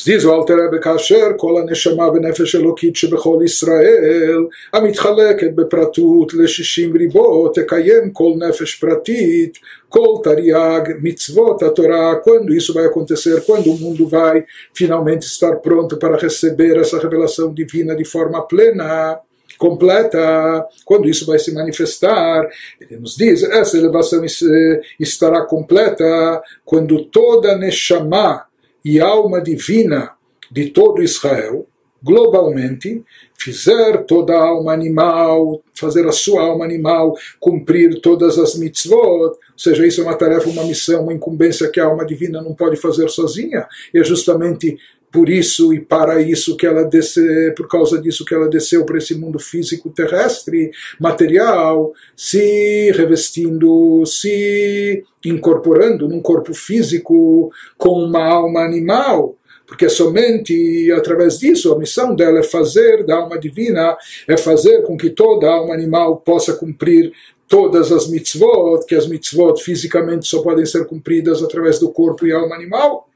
אז diz o Alter Rebbe כאשר כל הנשמה ונפש אלוקית שבכל ישראל המתחלקת בפרטות לשישים ריבות תקיים כל נפש פרטית כל תרי"ג מצוות התורה quando isso vai acontecer quando o mundo vai finalmente estar pronto para receber essa revelação divina de forma plena completa, quando isso vai se manifestar, ele nos diz, essa elevação estará completa quando toda Neshama e alma divina de todo Israel, globalmente, fizer toda a alma animal, fazer a sua alma animal cumprir todas as mitzvot, ou seja, isso é uma tarefa, uma missão, uma incumbência que a alma divina não pode fazer sozinha, e é justamente por isso e para isso que ela desceu, por causa disso que ela desceu para esse mundo físico terrestre, material, se revestindo, se incorporando num corpo físico com uma alma animal, porque somente através disso a missão dela é fazer da alma divina, é fazer com que toda alma animal possa cumprir todas as mitzvot, que as mitzvot fisicamente só podem ser cumpridas através do corpo e alma animal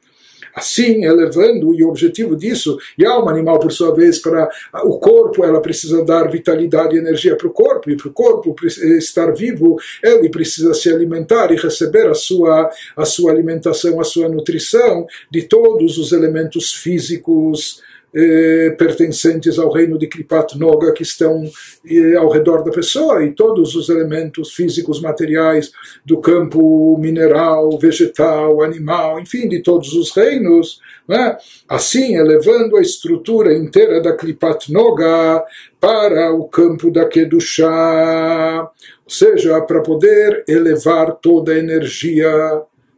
assim elevando e o objetivo disso e a alma animal por sua vez para o corpo ela precisa dar vitalidade e energia para o corpo e para o corpo estar vivo ele precisa se alimentar e receber a sua a sua alimentação a sua nutrição de todos os elementos físicos eh, pertencentes ao reino de Kripat Noga que estão eh, ao redor da pessoa e todos os elementos físicos materiais do campo mineral, vegetal, animal, enfim, de todos os reinos, né? assim elevando a estrutura inteira da Kripat Noga para o campo da Kedushá, ou seja, para poder elevar toda a energia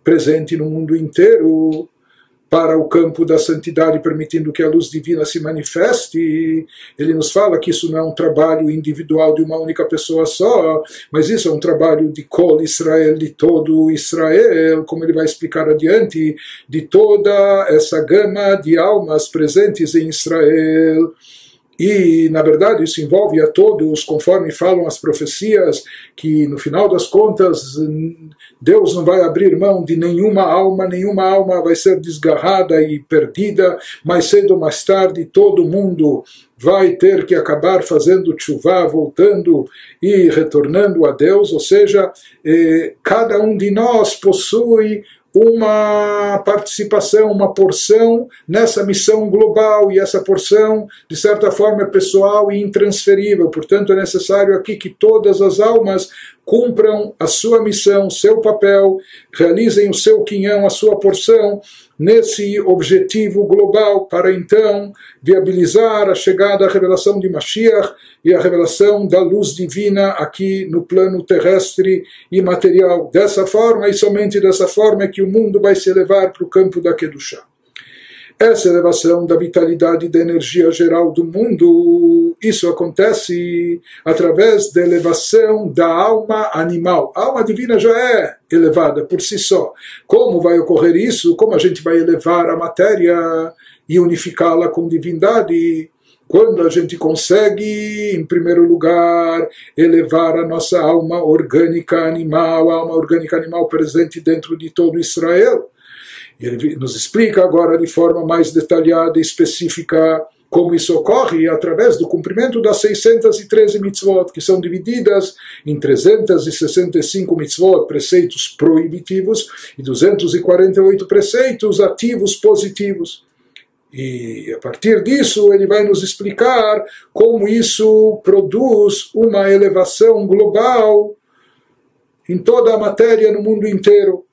presente no mundo inteiro para o campo da santidade, permitindo que a luz divina se manifeste. Ele nos fala que isso não é um trabalho individual de uma única pessoa só, mas isso é um trabalho de Kol Israel, de todo Israel, como ele vai explicar adiante, de toda essa gama de almas presentes em Israel. E, na verdade, isso envolve a todos, conforme falam as profecias, que no final das contas Deus não vai abrir mão de nenhuma alma, nenhuma alma vai ser desgarrada e perdida, mais cedo ou mais tarde todo mundo vai ter que acabar fazendo chuva, voltando e retornando a Deus, ou seja, eh, cada um de nós possui uma participação, uma porção nessa missão global, e essa porção, de certa forma, é pessoal e intransferível. Portanto, é necessário aqui que todas as almas cumpram a sua missão, seu papel, realizem o seu quinhão, a sua porção, nesse objetivo global, para então viabilizar a chegada à revelação de Mashiach e a revelação da luz divina aqui no plano terrestre e material. Dessa forma, e somente dessa forma, é que o mundo vai se elevar para o campo da Kedushah. Essa elevação da vitalidade e da energia geral do mundo, isso acontece através da elevação da alma animal. A alma divina já é elevada por si só. Como vai ocorrer isso? Como a gente vai elevar a matéria e unificá-la com divindade? Quando a gente consegue, em primeiro lugar, elevar a nossa alma orgânica animal, a alma orgânica animal presente dentro de todo Israel ele nos explica agora de forma mais detalhada e específica como isso ocorre através do cumprimento das 613 mitzvot, que são divididas em 365 mitzvot, preceitos proibitivos, e 248 preceitos ativos positivos. E a partir disso ele vai nos explicar como isso produz uma elevação global em toda a matéria no mundo inteiro.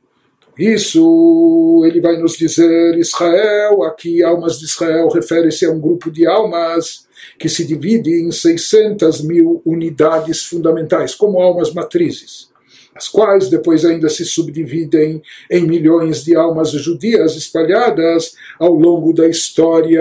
Isso ele vai nos dizer Israel, aqui almas de Israel refere-se a um grupo de almas que se divide em 600 mil unidades fundamentais, como almas matrizes, as quais depois ainda se subdividem em milhões de almas judias espalhadas ao longo da história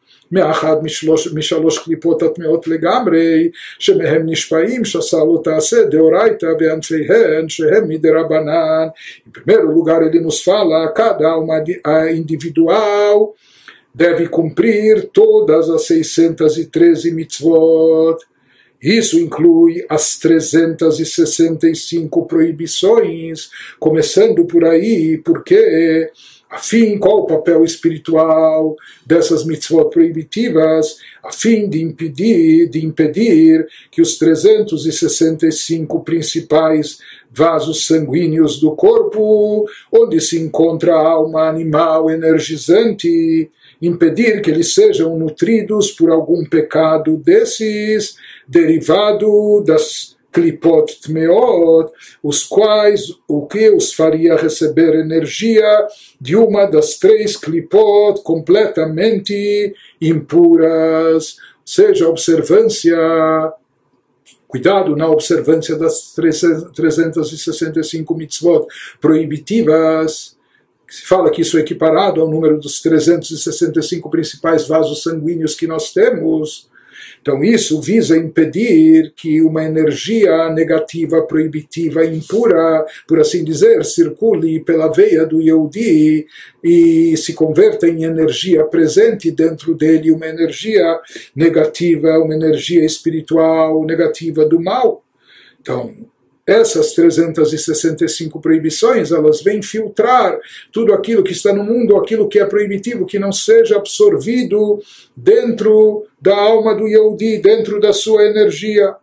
מאחד משלוש, משלוש קליפות הטמעות לגמרי, שמהם נשפעים שסה לא תעשה דאורייתא בענפיהן שהם מדרבנן. Em primeiro lugar ele nos fala, cada alma individual deve cumprir todas as 613 mitzvot. Isso inclui as 365 proibições, começando por aí, porque a fim, qual o papel espiritual dessas mitzvot proibitivas, a fim de impedir, de impedir que os 365 principais vasos sanguíneos do corpo, onde se encontra a alma animal energizante, impedir que eles sejam nutridos por algum pecado desses, derivado das klipot tmeot, os quais o que os faria receber energia de uma das três klipot completamente impuras, seja observância cuidado na observância das 365 mitzvot proibitivas, se fala que isso é equiparado ao número dos 365 principais vasos sanguíneos que nós temos. Então, isso visa impedir que uma energia negativa, proibitiva, impura, por assim dizer, circule pela veia do Yehudi e se converta em energia presente dentro dele, uma energia negativa, uma energia espiritual negativa do mal. Então, essas 365 proibições, elas vêm filtrar tudo aquilo que está no mundo, aquilo que é proibitivo, que não seja absorvido dentro da alma do Yehudi, dentro da sua energia. Ou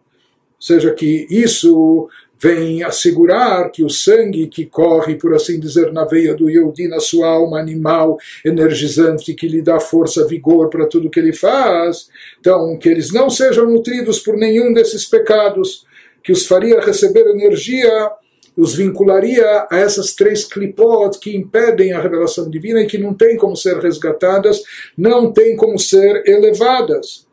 seja, que isso vem assegurar que o sangue que corre, por assim dizer, na veia do Yehudi, na sua alma animal energizante, que lhe dá força, vigor para tudo que ele faz, então, que eles não sejam nutridos por nenhum desses pecados, que os faria receber energia, os vincularia a essas três clipot que impedem a revelação divina e que não têm como ser resgatadas, não têm como ser elevadas.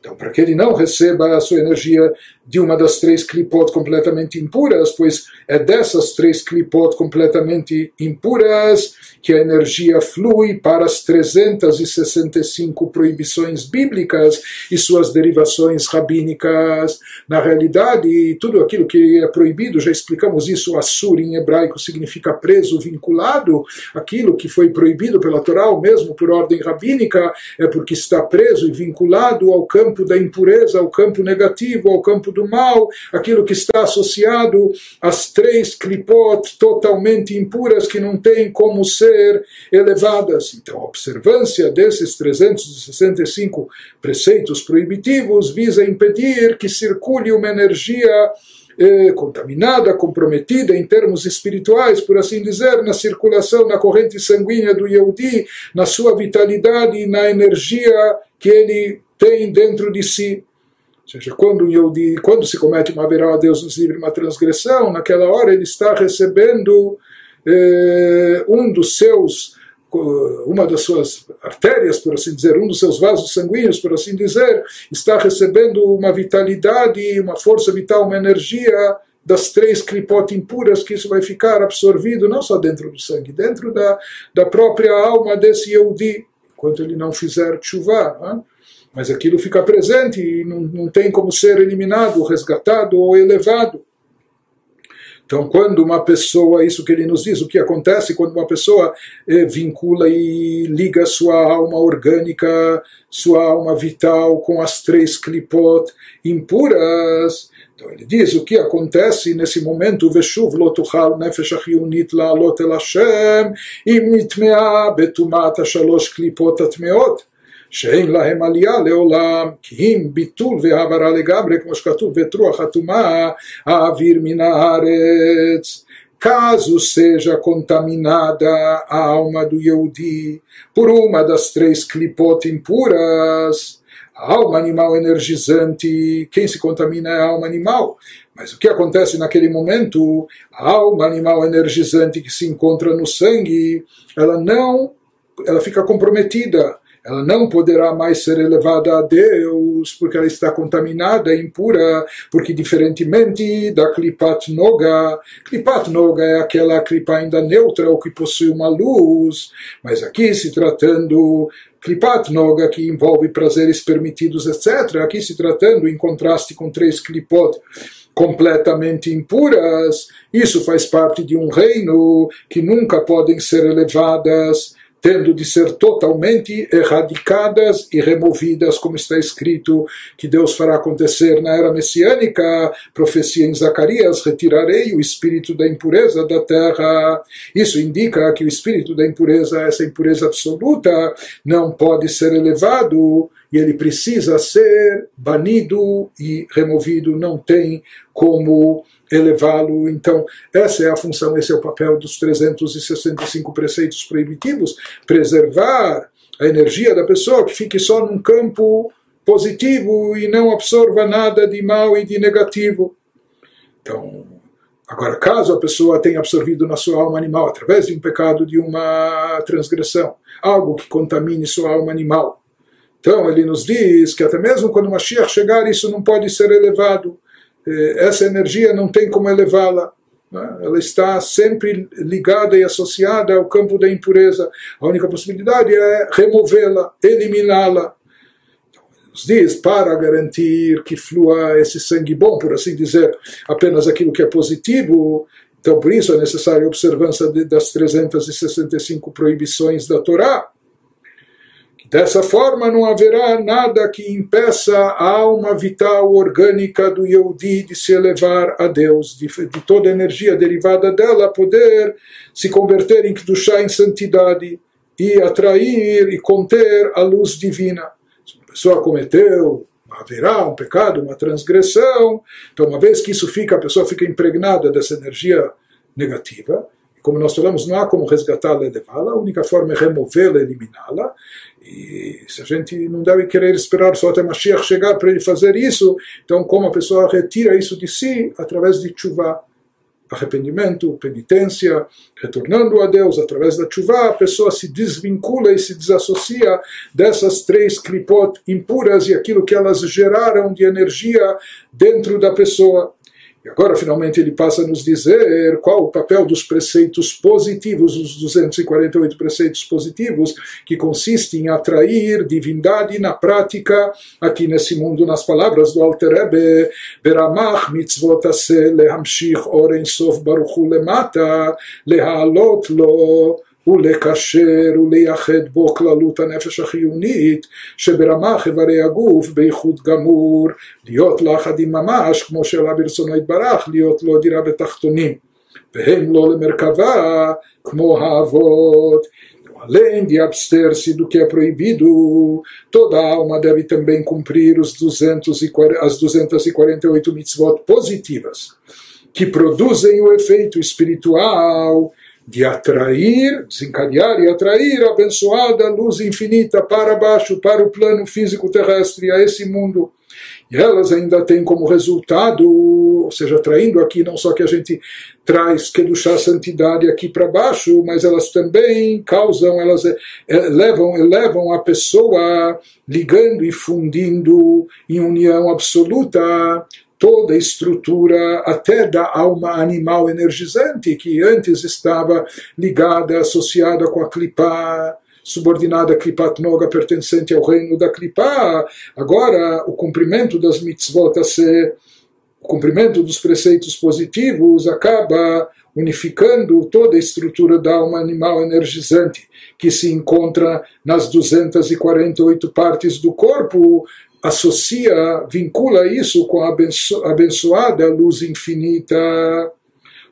Então, para que ele não receba a sua energia de uma das três clipot completamente impuras, pois é dessas três clipot completamente impuras que a energia flui para as 365 proibições bíblicas e suas derivações rabínicas. Na realidade, tudo aquilo que é proibido, já explicamos isso, assur em hebraico significa preso, vinculado. Aquilo que foi proibido pela Torá, ou mesmo por ordem rabínica, é porque está preso e vinculado ao campo da impureza, ao campo negativo, ao campo do do mal, aquilo que está associado às três clipot totalmente impuras que não têm como ser elevadas. Então, a observância desses 365 preceitos proibitivos visa impedir que circule uma energia eh, contaminada, comprometida em termos espirituais, por assim dizer, na circulação, na corrente sanguínea do Yehudi, na sua vitalidade e na energia que ele tem dentro de si seja, quando, Yehudi, quando se comete uma verá Deus nos livre uma transgressão, naquela hora ele está recebendo eh, um dos seus, uma das suas artérias, por assim dizer, um dos seus vasos sanguíneos, por assim dizer, está recebendo uma vitalidade, uma força vital, uma energia das três clipot impuras, que isso vai ficar absorvido não só dentro do sangue, dentro da, da própria alma desse Yehudi, enquanto ele não fizer chuva. Né? Mas aquilo fica presente e não, não tem como ser eliminado, resgatado ou elevado. Então, quando uma pessoa, isso que ele nos diz, o que acontece quando uma pessoa eh, vincula e liga sua alma orgânica, sua alma vital com as três klipot impuras. Então, ele diz o que acontece nesse momento, Veshuv lotuchal nitmea betumat shalosh klipot atmeot. שאין להם עלייה לעולם, כי אם ביטול והעברה לגמרי, כמו שכתוב, ואת רוח הטומאה האוויר מן הארץ. caso seja contaminada a alma do Yehudi por uma das três clipot impuras, a alma animal energizante, quem se contamina é a alma animal. Mas o que acontece naquele momento? A alma animal energizante que se encontra no sangue, ela não, ela fica comprometida ela não poderá mais ser elevada a Deus porque ela está contaminada, impura, porque diferentemente da Klipat Noga, Klipat Noga é aquela clipa ainda neutra ou que possui uma luz, mas aqui se tratando Klipat Noga, que envolve prazeres permitidos, etc. Aqui se tratando, em contraste com três Klipot completamente impuras, isso faz parte de um reino que nunca podem ser elevadas tendo de ser totalmente erradicadas e removidas, como está escrito que Deus fará acontecer na era messiânica, profecia em Zacarias: retirarei o espírito da impureza da terra. Isso indica que o espírito da impureza, essa impureza absoluta, não pode ser elevado e ele precisa ser banido e removido, não tem como elevá-lo. Então, essa é a função, esse é o papel dos 365 preceitos proibitivos, preservar a energia da pessoa, que fique só num campo positivo e não absorva nada de mal e de negativo. Então, agora, caso a pessoa tenha absorvido na sua alma animal através de um pecado, de uma transgressão, algo que contamine sua alma animal, então ele nos diz que até mesmo quando o Mashiach chegar, isso não pode ser elevado. Eh, essa energia não tem como elevá-la. Né? Ela está sempre ligada e associada ao campo da impureza. A única possibilidade é removê-la, eliminá-la. Então, diz, para garantir que flua esse sangue bom, por assim dizer, apenas aquilo que é positivo, então por isso é necessária a observância das 365 proibições da Torá. Dessa forma, não haverá nada que impeça a alma vital orgânica do Yehudi de se elevar a Deus, de, de toda a energia derivada dela poder se converter em Kedushá, em santidade, e atrair e conter a luz divina. Se uma pessoa cometeu haverá um pecado, uma transgressão. Então, uma vez que isso fica, a pessoa fica impregnada dessa energia negativa. Como nós falamos, não há como resgatá-la e levá-la, a única forma é removê-la, eliminá-la. E se a gente não deve querer esperar só até Mashiach chegar para ele fazer isso, então como a pessoa retira isso de si? Através de chuva, arrependimento, penitência, retornando a Deus através da chuva, a pessoa se desvincula e se desassocia dessas três clipot impuras e aquilo que elas geraram de energia dentro da pessoa. E agora, finalmente, ele passa a nos dizer qual o papel dos preceitos positivos, os 248 preceitos positivos, que consistem em atrair divindade na prática, aqui nesse mundo, nas palavras do Alter Rebbe, Beramach mitzvot ase lehamshich oren sof baruchu lemata, lehalot lo, ולקשר ולייחד בו כללות הנפש החיונית שברמ"ח איברי הגוף באיכות גמור להיות לא אחדים ממש כמו שעלה ברצונו יתברך להיות לו דירה בתחתונים והם לא למרכבה כמו האבות além de abster-se do que é proibido, toda alma deve também cumprir os 240, as 248 mitzvot positivas, que produzem o efeito espiritual de atrair, desencadear e atrair a abençoada luz infinita para baixo, para o plano físico terrestre, a esse mundo. E elas ainda têm como resultado, ou seja, atraindo aqui não só que a gente traz a santidade aqui para baixo, mas elas também causam, elas elevam, elevam a pessoa ligando e fundindo em união absoluta toda a estrutura até da alma animal energizante que antes estava ligada, associada com a clipá, subordinada a Klipat Noga, pertencente ao reino da Klipa. Agora, o cumprimento das mitzvot a ser, o cumprimento dos preceitos positivos acaba unificando toda a estrutura da alma animal energizante que se encontra nas 248 partes do corpo, associa, vincula isso com a abenço abençoada luz infinita.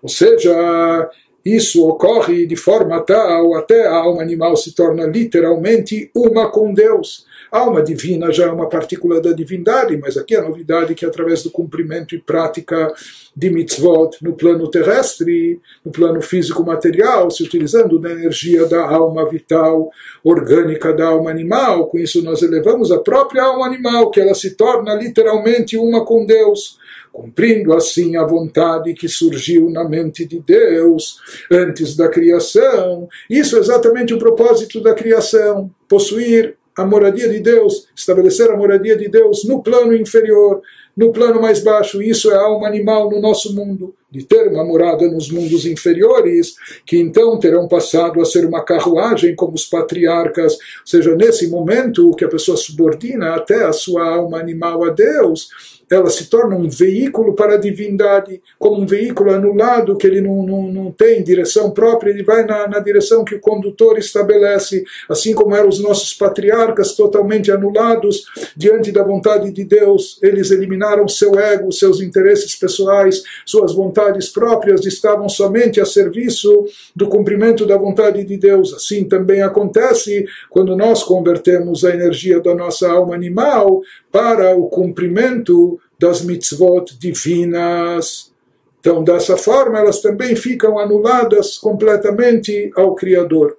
Ou seja, isso ocorre de forma tal até a alma animal se torna literalmente uma com Deus. A alma divina já é uma partícula da divindade, mas aqui a novidade é que através do cumprimento e prática de mitzvot no plano terrestre, no plano físico material, se utilizando da energia da alma vital orgânica da alma animal, com isso nós elevamos a própria alma animal, que ela se torna literalmente uma com Deus cumprindo assim a vontade que surgiu na mente de Deus antes da criação. Isso é exatamente o propósito da criação: possuir a moradia de Deus, estabelecer a moradia de Deus no plano inferior, no plano mais baixo. Isso é alma animal no nosso mundo. De ter uma morada nos mundos inferiores, que então terão passado a ser uma carruagem como os patriarcas. Ou seja, nesse momento que a pessoa subordina até a sua alma animal a Deus ela se torna um veículo para a divindade, como um veículo anulado que ele não, não, não tem direção própria, ele vai na, na direção que o condutor estabelece, assim como eram os nossos patriarcas totalmente anulados diante da vontade de Deus, eles eliminaram seu ego, seus interesses pessoais, suas vontades próprias, estavam somente a serviço do cumprimento da vontade de Deus. Assim também acontece quando nós convertemos a energia da nossa alma animal para o cumprimento das mitzvot divinas. Então, dessa forma, elas também ficam anuladas completamente ao Criador.